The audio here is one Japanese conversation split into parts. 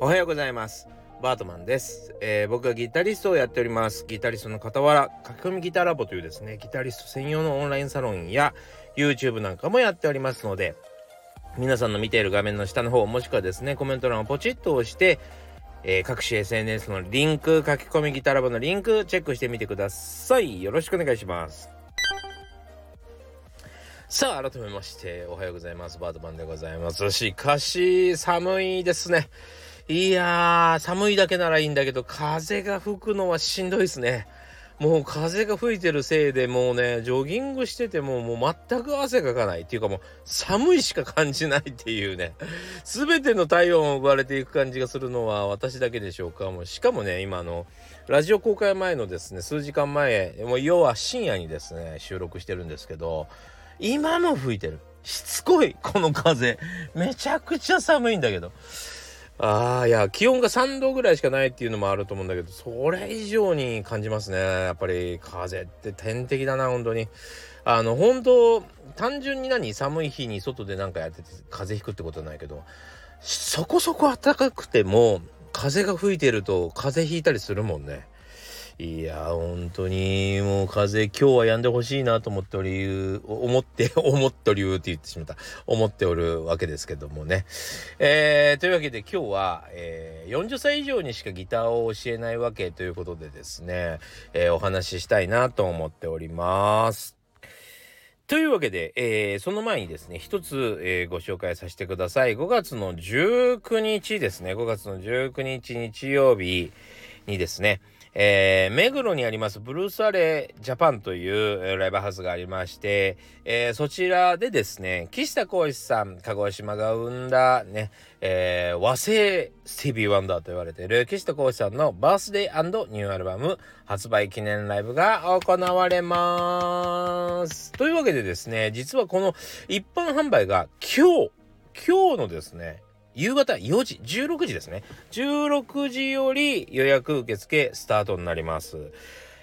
おはようございますバートマンです、えー、僕はギタリストをやっておりますギタリストの傍ら書き込みギターラボというですねギタリスト専用のオンラインサロンや YouTube なんかもやっておりますので皆さんの見ている画面の下の方もしくはですねコメント欄をポチッと押してえー、各種 SNS のリンク、書き込みギターラボのリンク、チェックしてみてください。よろしくお願いします。さあ、改めまして、おはようございます。バードマンでございます。しかし、寒いですね。いやー、寒いだけならいいんだけど、風が吹くのはしんどいですね。もう風が吹いてるせいでもうね、ジョギングしててももう全く汗かかないっていうかもう寒いしか感じないっていうね、全ての体温を奪われていく感じがするのは私だけでしょうか。もうしかもね、今の、ラジオ公開前のですね、数時間前、もう要は深夜にですね、収録してるんですけど、今も吹いてる。しつこい、この風。めちゃくちゃ寒いんだけど。ああ、いや、気温が3度ぐらいしかないっていうのもあると思うんだけど、それ以上に感じますね。やっぱり風って天敵だな、本当に。あの、本当単純に何？寒い日に外でなんかやってて風邪ひくってことはないけど、そこそこ暖かくても、風が吹いてると風邪ひいたりするもんね。いや本当にもう風今日は止んでほしいなと思っており思って 思っておりって言ってしまった思っておるわけですけどもね、えー、というわけで今日は、えー、40歳以上にしかギターを教えないわけということでですね、えー、お話ししたいなと思っております。というわけで、えー、その前にですね、一つ、えー、ご紹介させてください。5月の19日ですね、5月の19日日曜日にですね、えー、目黒にありますブルースアレジャパンというライブハウスがありまして、えー、そちらでですね、岸田光一さん、鹿児島が生んだね、えー、和製スティービー・ワンダーと言われている岸田光一さんのバースデーニューアルバム発売記念ライブが行われます。というわけでですね、実はこの一般販売が今日、今日のですね、夕方4時、16時ですね。16時より予約受付スタートになります。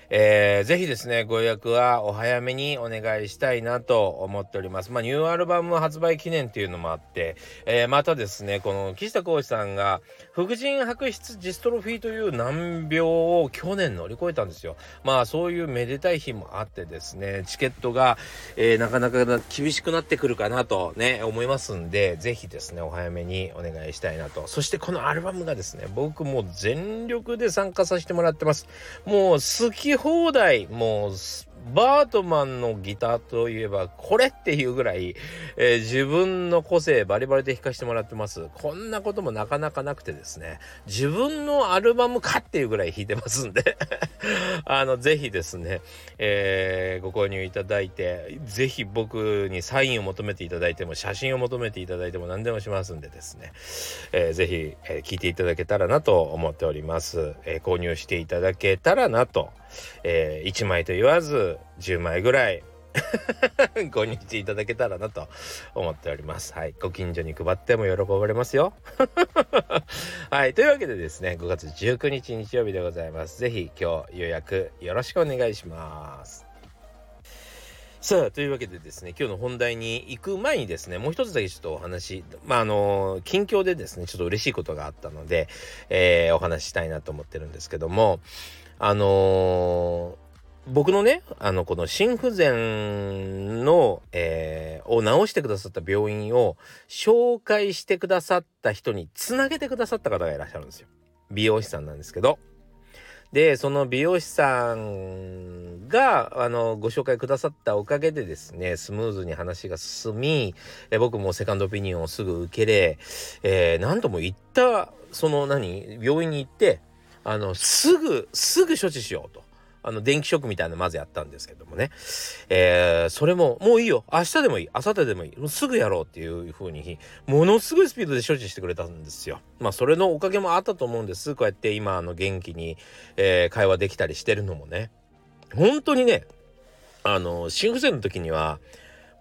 えー、ぜひですね、ご予約はお早めにお願いしたいなと思っております。まあ、ニューアルバム発売記念っていうのもあって、えー、またですね、この岸田浩二さんが、副腎白質ジストロフィーという難病を去年乗り越えたんですよ。まあ、そういうめでたい日もあってですね、チケットが、えー、なかなか厳しくなってくるかなとね、思いますんで、ぜひですね、お早めにお願いしたいなと。そしてこのアルバムがですね、僕も全力で参加させてもらってます。もう好き放題もうバートマンのギターといえばこれっていうぐらい、えー、自分の個性バリバリで弾かせてもらってます。こんなこともなかなかなくてですね、自分のアルバムかっていうぐらい弾いてますんで あの、ぜひですね、えー、ご購入いただいて、ぜひ僕にサインを求めていただいても、写真を求めていただいても何でもしますんでですね、えー、ぜひ、えー、聞いていただけたらなと思っております。えー、購入していただけたらなと、えー、1枚と言わず、10枚ぐらい ご入していただけたらなと思っております。はい。ご近所に配っても喜ばれますよ。はい。というわけでですね、5月19日日曜日でございます。ぜひ今日予約よろしくお願いします。さあ、というわけでですね、今日の本題に行く前にですね、もう一つだけちょっとお話、まあ、あの、近況でですね、ちょっと嬉しいことがあったので、えー、お話ししたいなと思ってるんですけども、あのー僕のね、あの、この心不全の、えー、を治してくださった病院を紹介してくださった人につなげてくださった方がいらっしゃるんですよ。美容師さんなんですけど。で、その美容師さんが、あの、ご紹介くださったおかげでですね、スムーズに話が進み、え僕もセカンドオピニオンをすぐ受けれ、えー、何度も行った、その何、病院に行って、あの、すぐ、すぐ処置しようと。あの、電気ショックみたいなのまずやったんですけどもね。えー、それも、もういいよ。明日でもいい。明後日でもいい。すぐやろうっていう風に、ものすごいスピードで処置してくれたんですよ。まあ、それのおかげもあったと思うんです。こうやって今、あの、元気に、えー、会話できたりしてるのもね。本当にね、あの、心不全の時には、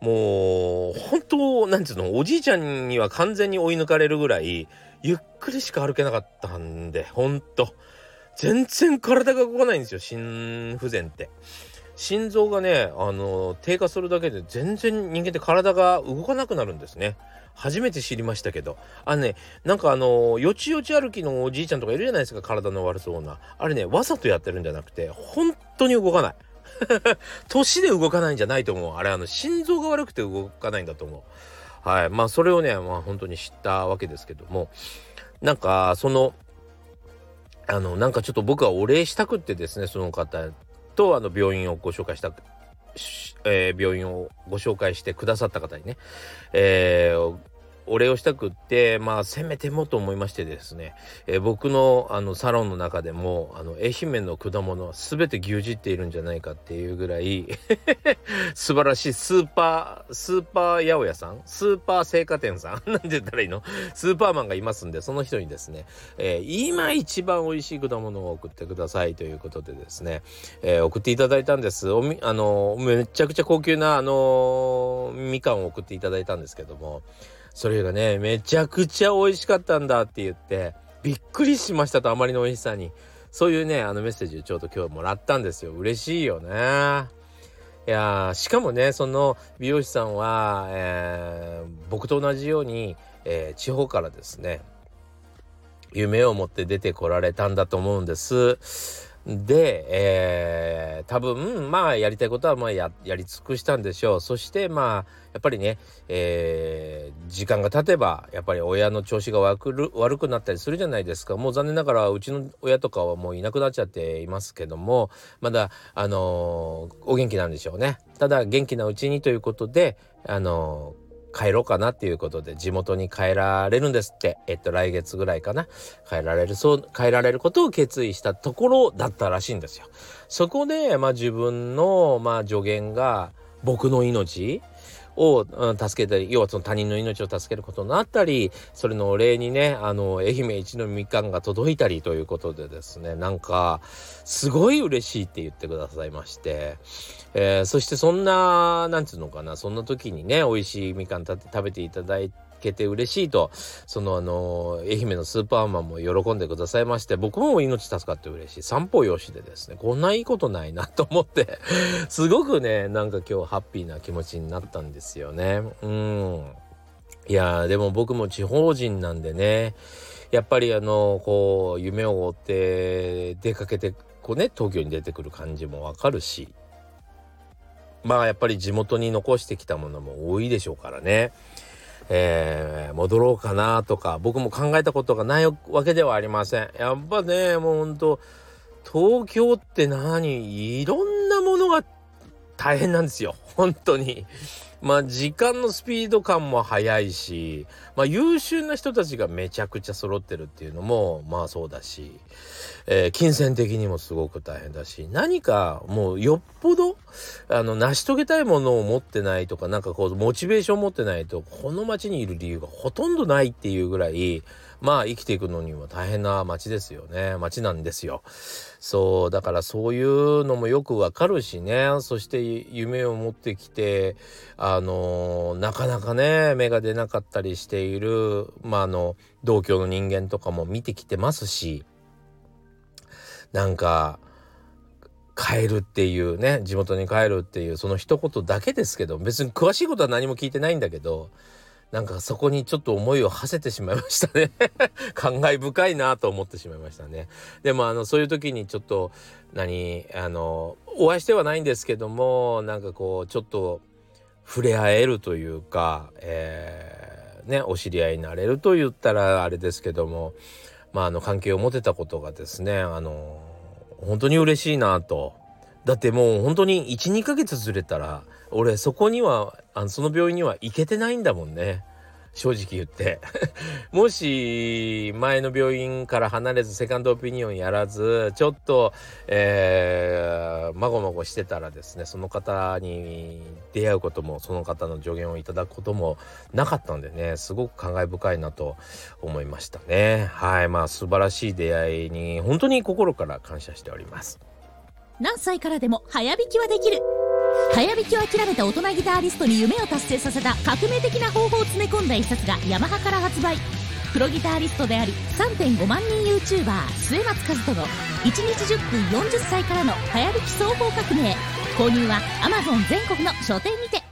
もう、本当、なんつうの、おじいちゃんには完全に追い抜かれるぐらい、ゆっくりしか歩けなかったんで、ほんと。全然体が動かないんですよ心不全って。心臓がねあの低下するだけで全然人間って体が動かなくなるんですね。初めて知りましたけど。あのねなんかあのよちよち歩きのおじいちゃんとかいるじゃないですか体の悪そうな。あれねわざとやってるんじゃなくて本当に動かない。年で動かないんじゃないと思う。あれあの心臓が悪くて動かないんだと思う。はい。まあそれをねまあ本当に知ったわけですけども。なんかそのあのなんかちょっと僕はお礼したくってですねその方とあの病院をご紹介したえー、病院をご紹介してくださった方にね、えー、お礼をしたくってまあせめてもと思いましてですね、えー、僕のあのサロンの中でもあの愛媛の果物は全て牛耳っているんじゃないかっていうぐらい 素晴らしいスーパースーパー八百屋さんスーパー青果店さん なんて言ったらいいの？スーパーマンがいますんでその人にですね、えー、今一番美味しい果物を送ってくださいということでですね、えー、送っていただいたんです。おみあのめちゃくちゃ高級なあのみかんを送っていただいたんですけどもそれがねめちゃくちゃ美味しかったんだって言ってびっくりしましたとあまりの美味しさに。そういうねあのメッセージをちょうど今日もらったんですよ。嬉しいよね。いやしかもねその美容師さんは、えー、僕と同じように、えー、地方からですね夢を持って出てこられたんだと思うんです。で、えー、多分まあやりたいことはまあやり尽くしたんでしょう。そしてまあやっぱりね、えー、時間が経てばやっぱり親の調子が悪くなったりするじゃないですか。もう残念ながらうちの親とかはもういなくなっちゃっていますけどもまだあのー、お元気なんでしょうね。ただ元気なうちにということであのー帰ろうかなっていうことで地元に帰られるんですって。えっと、来月ぐらいかな。帰られる、そう、帰られることを決意したところだったらしいんですよ。そこで、まあ自分の、まあ助言が僕の命を、うん、助けたり要はその他人の命を助けることになったりそれのお礼にねあの愛媛一のみかんが届いたりということでですねなんかすごい嬉しいって言ってくださいまして、えー、そしてそんななんつうのかなそんな時にね美味しいみかん食べていただいてけて嬉しいとそのあの愛媛のスーパーマンも喜んでくださいまして僕も命助かって嬉しい。散歩よしでですねこんないいことないなと思ってすごくねなんか今日ハッピーな気持ちになったんですよね。うん。いやでも僕も地方人なんでねやっぱりあのこう夢を追って出かけてこうね東京に出てくる感じもわかるしまあやっぱり地元に残してきたものも多いでしょうからね。えー、戻ろうかなとか僕も考えたことがないわけではありません。やっぱねもうほんと東京って何？いろんなものが大変なんですよ本当に。まあ時間のスピード感も速いし、まあ優秀な人たちがめちゃくちゃ揃ってるっていうのもまあそうだし、えー、金銭的にもすごく大変だし、何かもうよっぽど、あの、成し遂げたいものを持ってないとか、なんかこう、モチベーション持ってないと、この街にいる理由がほとんどないっていうぐらい、まあ生きていくのには大変な街ですよね。街なんですよ。そう、だからそういうのもよくわかるしね。そして夢を持ってきて、あのなかなかね、芽が出なかったりしている、まああの、同居の人間とかも見てきてますし、なんか、帰るっていうね地元に帰るっていうその一言だけですけど別に詳しいことは何も聞いてないんだけどなんかそこにちょっと思いを馳せてしまいましたね。感慨深いなと思ってしまいましたね。でもあのそういう時にちょっと何？あのお会いしてはないんですけどもなんかこうちょっと触れ合えるというか、えー、ねお知り合いになれると言ったらあれですけどもまああの関係を持てたことがですねあの本当に嬉しいなと。だってもう本当に12ヶ月ずれたら俺そこにはあのその病院には行けてないんだもんね。正直言って。もし前の病院から離れずセカンドオピニオンやらずちょっとえ、まごまごしてたらですねその方に出会うこともその方の助言をいただくこともなかったんでねすごく感慨深いなと思いましたね。はいまあ素晴らしい出会いに本当に心から感謝しております。何歳からでも早弾きはできる。早弾きを諦めた大人ギターリストに夢を達成させた革命的な方法を詰め込んだ一冊がヤマハから発売。プロギタリストであり3.5万人 YouTuber 末松和人の1日10分40歳からの早弾き双方革命。購入は Amazon 全国の書店にて。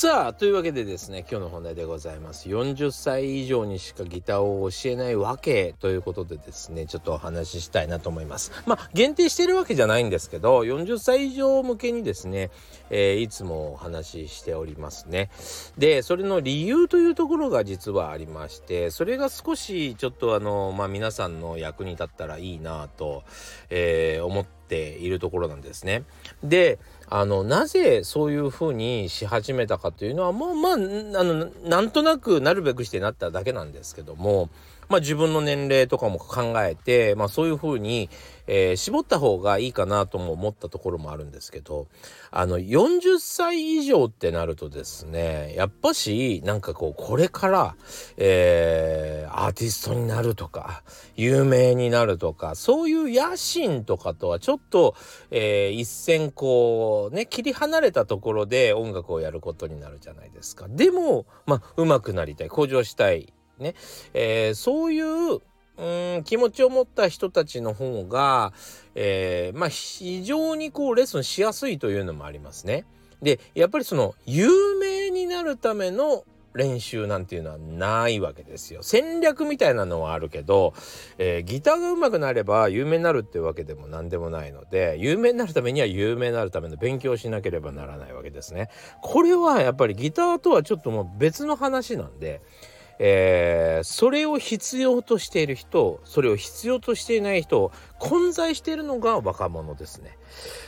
さあというわけでですね今日の本題でございます。40歳以上にしかギターを教えないわけということでですねちょっとお話ししたいなと思います。まあ限定してるわけじゃないんですけど40歳以上向けにですね、えー、いつもお話ししておりますね。でそれの理由というところが実はありましてそれが少しちょっとあのまあ皆さんの役に立ったらいいなと、えー、思っているところなんですね。であのなぜそういうふうにし始めたかというのはもうまああのなんとなくなるべくしてなっただけなんですけどもまあ、自分の年齢とかも考えて、まあ、そういうふうに、えー、絞った方がいいかなとも思ったところもあるんですけどあの40歳以上ってなるとですねやっぱしなんかこうこれから、えー、アーティストになるとか有名になるとかそういう野心とかとはちょっと、えー、一線こうね切り離れたところで音楽をやることになるじゃないですか。でもまあ上手くなりたい向上したいね、えー、そういううん気持ちを持った人たちの方が、えー、まあ非常にこうレッスンしやすいというのもありますね。でやっぱりその有名になるための練習なんていうのはないわけですよ。戦略みたいなのはあるけど、えー、ギターが上手くなれば有名になるっていうわけでも何でもないので有名になるためには有名になるための勉強をしなければならないわけですね。これはやっぱりギターとはちょっともう別の話なんで。えー、それを必要としている人それを必要としていない人混在しているのが若者ですね。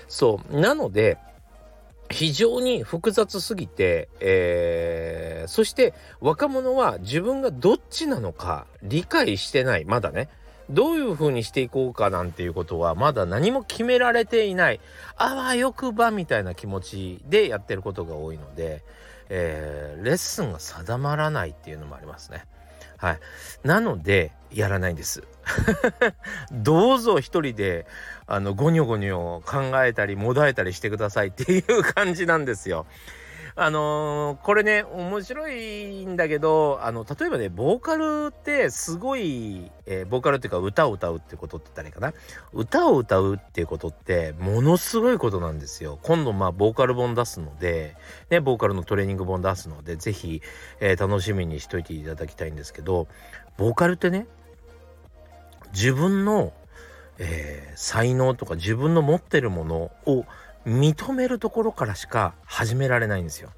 そう。なので非常に複雑すぎて、えー、そして若者は自分がどっちなのか理解してない。まだね。どういう風にしていこうかなんていうことはまだ何も決められていないあわよくばみたいな気持ちでやってることが多いので、えー、レッスンが定まらないっていうのもありますね。はい。なので、やらないんです。どうぞ一人で、あの、ゴニョゴニョ考えたり、もだえたりしてくださいっていう感じなんですよ。あのー、これね面白いんだけどあの例えばねボーカルってすごい、えー、ボーカルっていうか歌を歌うってことって言ったらいいかな。歌を歌うっていうことってものすごいことなんですよ。今度まあボーカル本出すのでねボーカルのトレーニング本出すので是非、えー、楽しみにしといていただきたいんですけどボーカルってね自分の、え、才能とか自分の持ってるものを認めるところからしか始められないんですよ。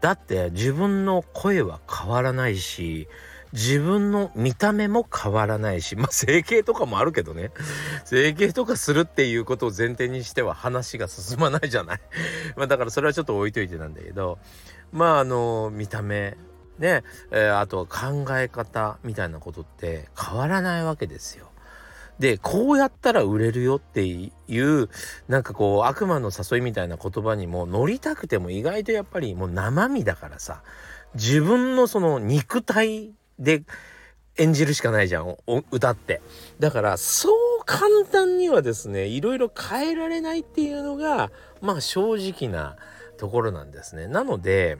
だって自分の声は変わらないし自分の見た目も変わらないしまあ整形とかもあるけどね整形とかするっていうことを前提にしては話が進まないじゃないまあだからそれはちょっと置いといてなんだけどまああの見た目ね、えー、あとは考え方みたいなことって変わらないわけですよ。でこうやったら売れるよっていうなんかこう悪魔の誘いみたいな言葉にも乗りたくても意外とやっぱりもう生身だからさ自分のその肉体で演じるしかないじゃん歌って。だからそう簡単にはですねいろいろ変えられないっていうのがまあ正直なところなんですね。なので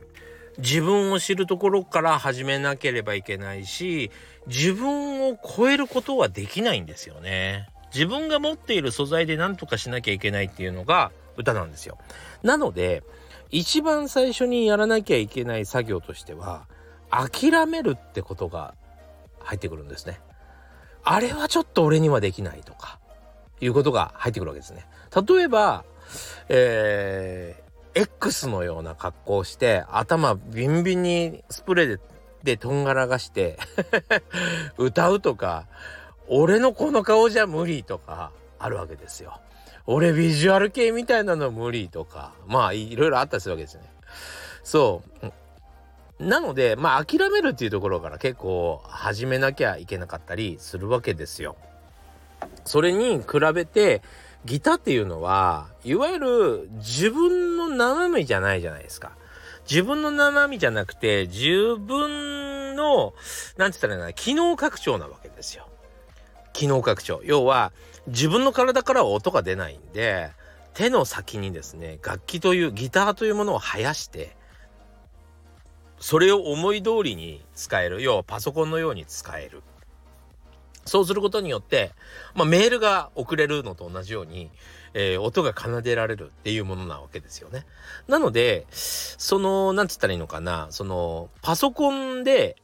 自分を知るところから始めなければいけないし自分を超えることはできないんですよね。自分が持っている素材で何とかしなきゃいけないっていうのが歌なんですよ。なので一番最初にやらなきゃいけない作業としては諦めるってことが入ってくるんですね。あれはちょっと俺にはできないとかいうことが入ってくるわけですね。例えば、えー X のような格好をして頭ビンビンにスプレーででとんがらがして 歌うとか俺のこの顔じゃ無理とかあるわけですよ。俺ビジュアル系みたいなの無理とかまあいろいろあったりするわけですね。そうなのでまあ諦めるっていうところから結構始めなきゃいけなかったりするわけですよ。それに比べてギターっていうのはいわゆる自分の生身じゃないじゃないですか。自分の生身じゃなくて自分のなんて言ったらいいのかな機能拡張なわけですよ。機能拡張。要は自分の体からは音が出ないんで手の先にですね楽器というギターというものを生やしてそれを思い通りに使える要はパソコンのように使えるそうすることによって、まあ、メールが送れるのと同じように、えー、音が奏でられるっていうものなわけですよね。なので、その、なんつったらいいのかな、その、パソコンで、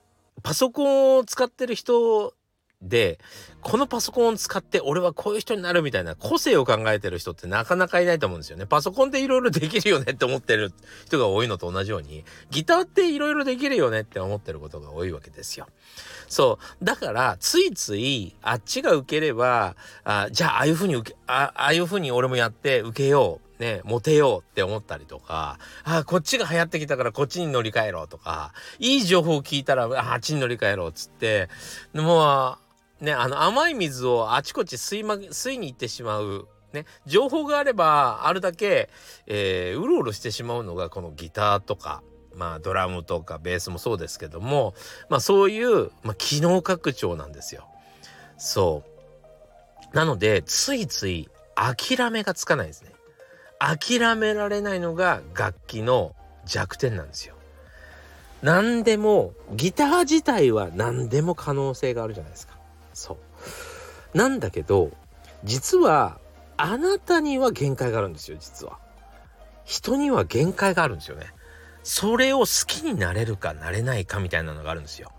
パソコンを使ってる人で、このパソコンを使って俺はこういう人になるみたいな個性を考えてる人ってなかなかいないと思うんですよね。パソコンっていろいろできるよねって思ってる人が多いのと同じように、ギターっていろいろできるよねって思ってることが多いわけですよ。そう。だから、ついつい、あっちが受ければ、あじゃあ、ああいうふうに受け、ああいうふうに俺もやって受けよう。ね、モテようって思ったりとか、あこっちが流行ってきたからこっちに乗り換えろとか、いい情報を聞いたら、あっちに乗り換えろっつって、もう、ね、あの甘い水をあちこち吸い,、ま、吸いに行ってしまう。ね、情報があればあるだけ、えー、うろうろしてしまうのがこのギターとか、まあドラムとかベースもそうですけども、まあそういう、まあ、機能拡張なんですよ。そう。なので、ついつい諦めがつかないですね。諦められないのが楽器の弱点なんですよ。何でも、ギター自体は何でも可能性があるじゃないですか。そう。なんだけど、実は、あなたには限界があるんですよ、実は。人には限界があるんですよね。それを好きになれるかなれないかみたいなのがあるんですよ。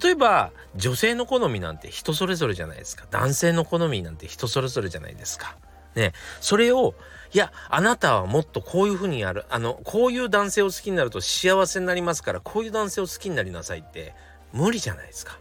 例えば、女性の好みなんて人それぞれじゃないですか。男性の好みなんて人それぞれじゃないですか。ね。それを、いや、あなたはもっとこういうふうにやる。あの、こういう男性を好きになると幸せになりますから、こういう男性を好きになりなさいって、無理じゃないですか。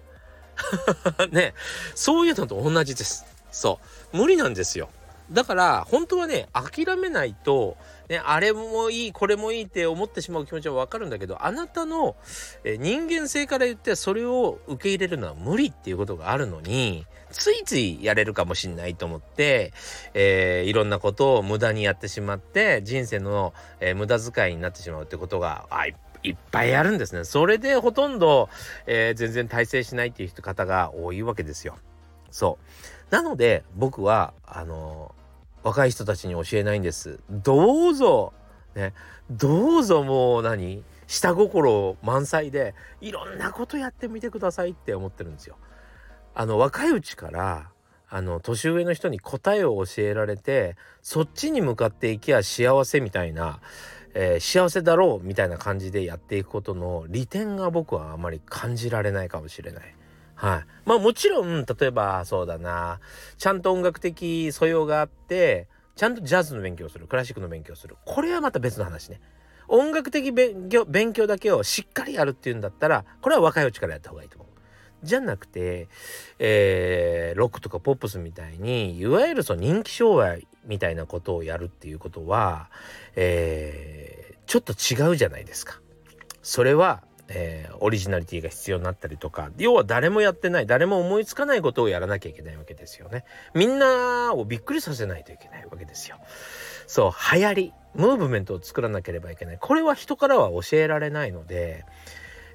ね、そういうのと同じです。そう。無理なんですよ。だから、本当はね、諦めないと、ね、あれもいい、これもいいって思ってしまう気持ちはわかるんだけど、あなたのえ人間性から言ってそれを受け入れるのは無理っていうことがあるのに、ついついやれるかもしんないと思って、えー、いろんなことを無駄にやってしまって、人生の、えー、無駄遣いになってしまうってことが、あ、いいっぱいあるんですね。それでほとんど、えー、全然大成しないっていう方が多いわけですよ。そう。なので僕はあのー、若い人たちに教えないんです。どうぞね、どうぞもう何下心満載でいろんなことやってみてくださいって思ってるんですよ。あの若いうちからあの年上の人に答えを教えられてそっちに向かっていきゃ幸せみたいなえー、幸せだろうみたいな感じでやっていくことの利点が僕はあまり感じられないかもしれない。はい。まあもちろん、例えばそうだな、ちゃんと音楽的素養があって、ちゃんとジャズの勉強する、クラシックの勉強する。これはまた別の話ね。音楽的勉強勉強だけをしっかりやるっていうんだったら、これは若いうちからやった方がいいと思う。じゃなくて、えー、ロックとかポップスみたいにいわゆるその人気障害みたいなことをやるっていうことは、えー、ちょっと違うじゃないですか。それは、えー、オリジナリティが必要になったりとか要は誰もやってない誰も思いつかないことをやらなきゃいけないわけですよね。みんなをびっくりさせないといけないわけですよ。そう流行りムーブメントを作らなければいけないこれは人からは教えられないので、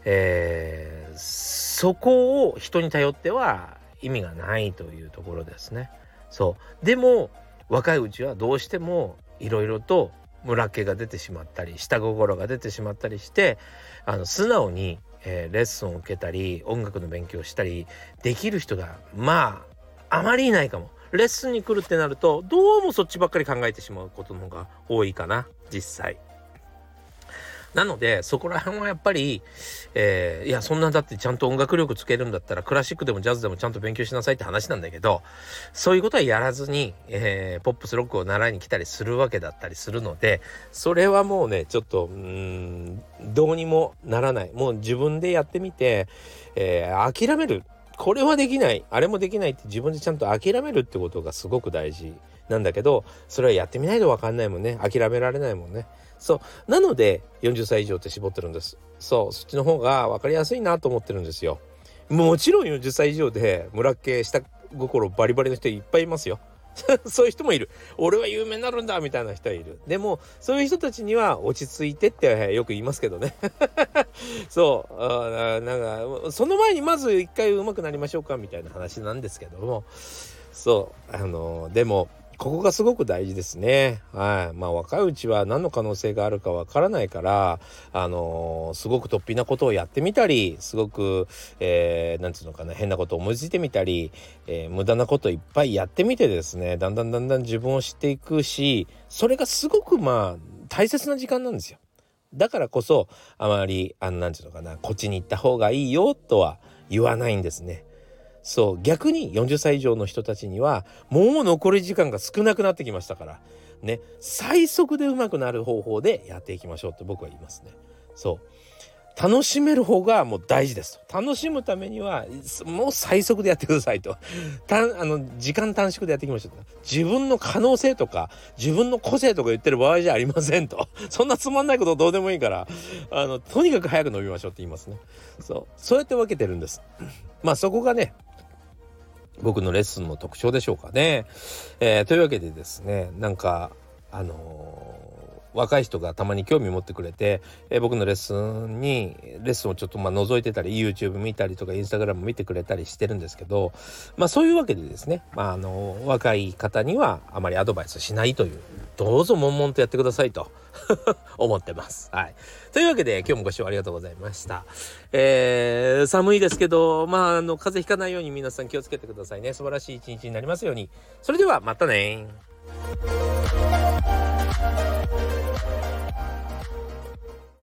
えー、そこを人に頼っては意味がないというところですね。そうでも若いうちはどうしてもいろいろと村気が出てしまったり下心が出てしまったりしてあの素直に、えー、レッスンを受けたり音楽の勉強をしたりできる人がまああまりいないかも。レッスンに来るってなるとどうもそっちばっかり考えてしまうことの方が多いかな実際。なのでそこら辺はやっぱり、えー、いやそんなだってちゃんと音楽力つけるんだったらクラシックでもジャズでもちゃんと勉強しなさいって話なんだけどそういうことはやらずに、えー、ポップスロックを習いに来たりするわけだったりするのでそれはもうねちょっとうんどうにもならない。もう自分でやってみて、えー、諦める。これはできない。あれもできないって自分でちゃんと諦めるってことがすごく大事なんだけどそれはやってみないと分かんないもんね。諦められないもんね。そう。なので40歳以上って絞ってるんです。そう。そっちの方が分かりやすいなと思ってるんですよ。もちろん40歳以上で村っ気下心バリバリの人いっぱいいますよ。そういう人もいる。俺は有名になるんだみたいな人はいる。でもそういう人たちには落ち着いてってよく言いますけどね。そう。あなんかその前にまず一回上手くなりましょうかみたいな話なんですけども。そう。あのでもここがすごく大事ですね。はい。まあ若いうちは何の可能性があるかわからないから、あのー、すごく突飛なことをやってみたり、すごく、えー、なんつうのかな、変なことを思いついてみたり、えー、無駄なこといっぱいやってみてですね、だんだんだんだん自分を知っていくし、それがすごくまあ大切な時間なんですよ。だからこそ、あまり、あの、なんていうのかな、こっちに行った方がいいよとは言わないんですね。そう逆に40歳以上の人たちにはもう残り時間が少なくなってきましたからね最速でうまくなる方法でやっていきましょうって僕は言いますね。そう。楽しめる方がもう大事ですと。楽しむためにはもう最速でやってくださいと。たあの時間短縮でやっていきましょう自分の可能性とか自分の個性とか言ってる場合じゃありませんと。そんなつまんないことどうでもいいからあのとにかく早く伸びましょうって言いますね。そう。そうやって分けてるんです。まあそこがね僕のレッスンの特徴でしょうかね。えー、というわけでですねなんかあのー、若い人がたまに興味持ってくれて、えー、僕のレッスンにレッスンをちょっとまあ覗いてたり YouTube 見たりとか Instagram 見てくれたりしてるんですけどまあそういうわけでですね、まあ、あの、若い方にはあまりアドバイスしないというどうぞ悶々とやってくださいと 思ってます。はい。というわけで今日もご視聴ありがとうございました。えー、寒いですけど、まあ、あの、風邪ひかないように皆さん気をつけてくださいね。素晴らしい一日になりますように。それではまたね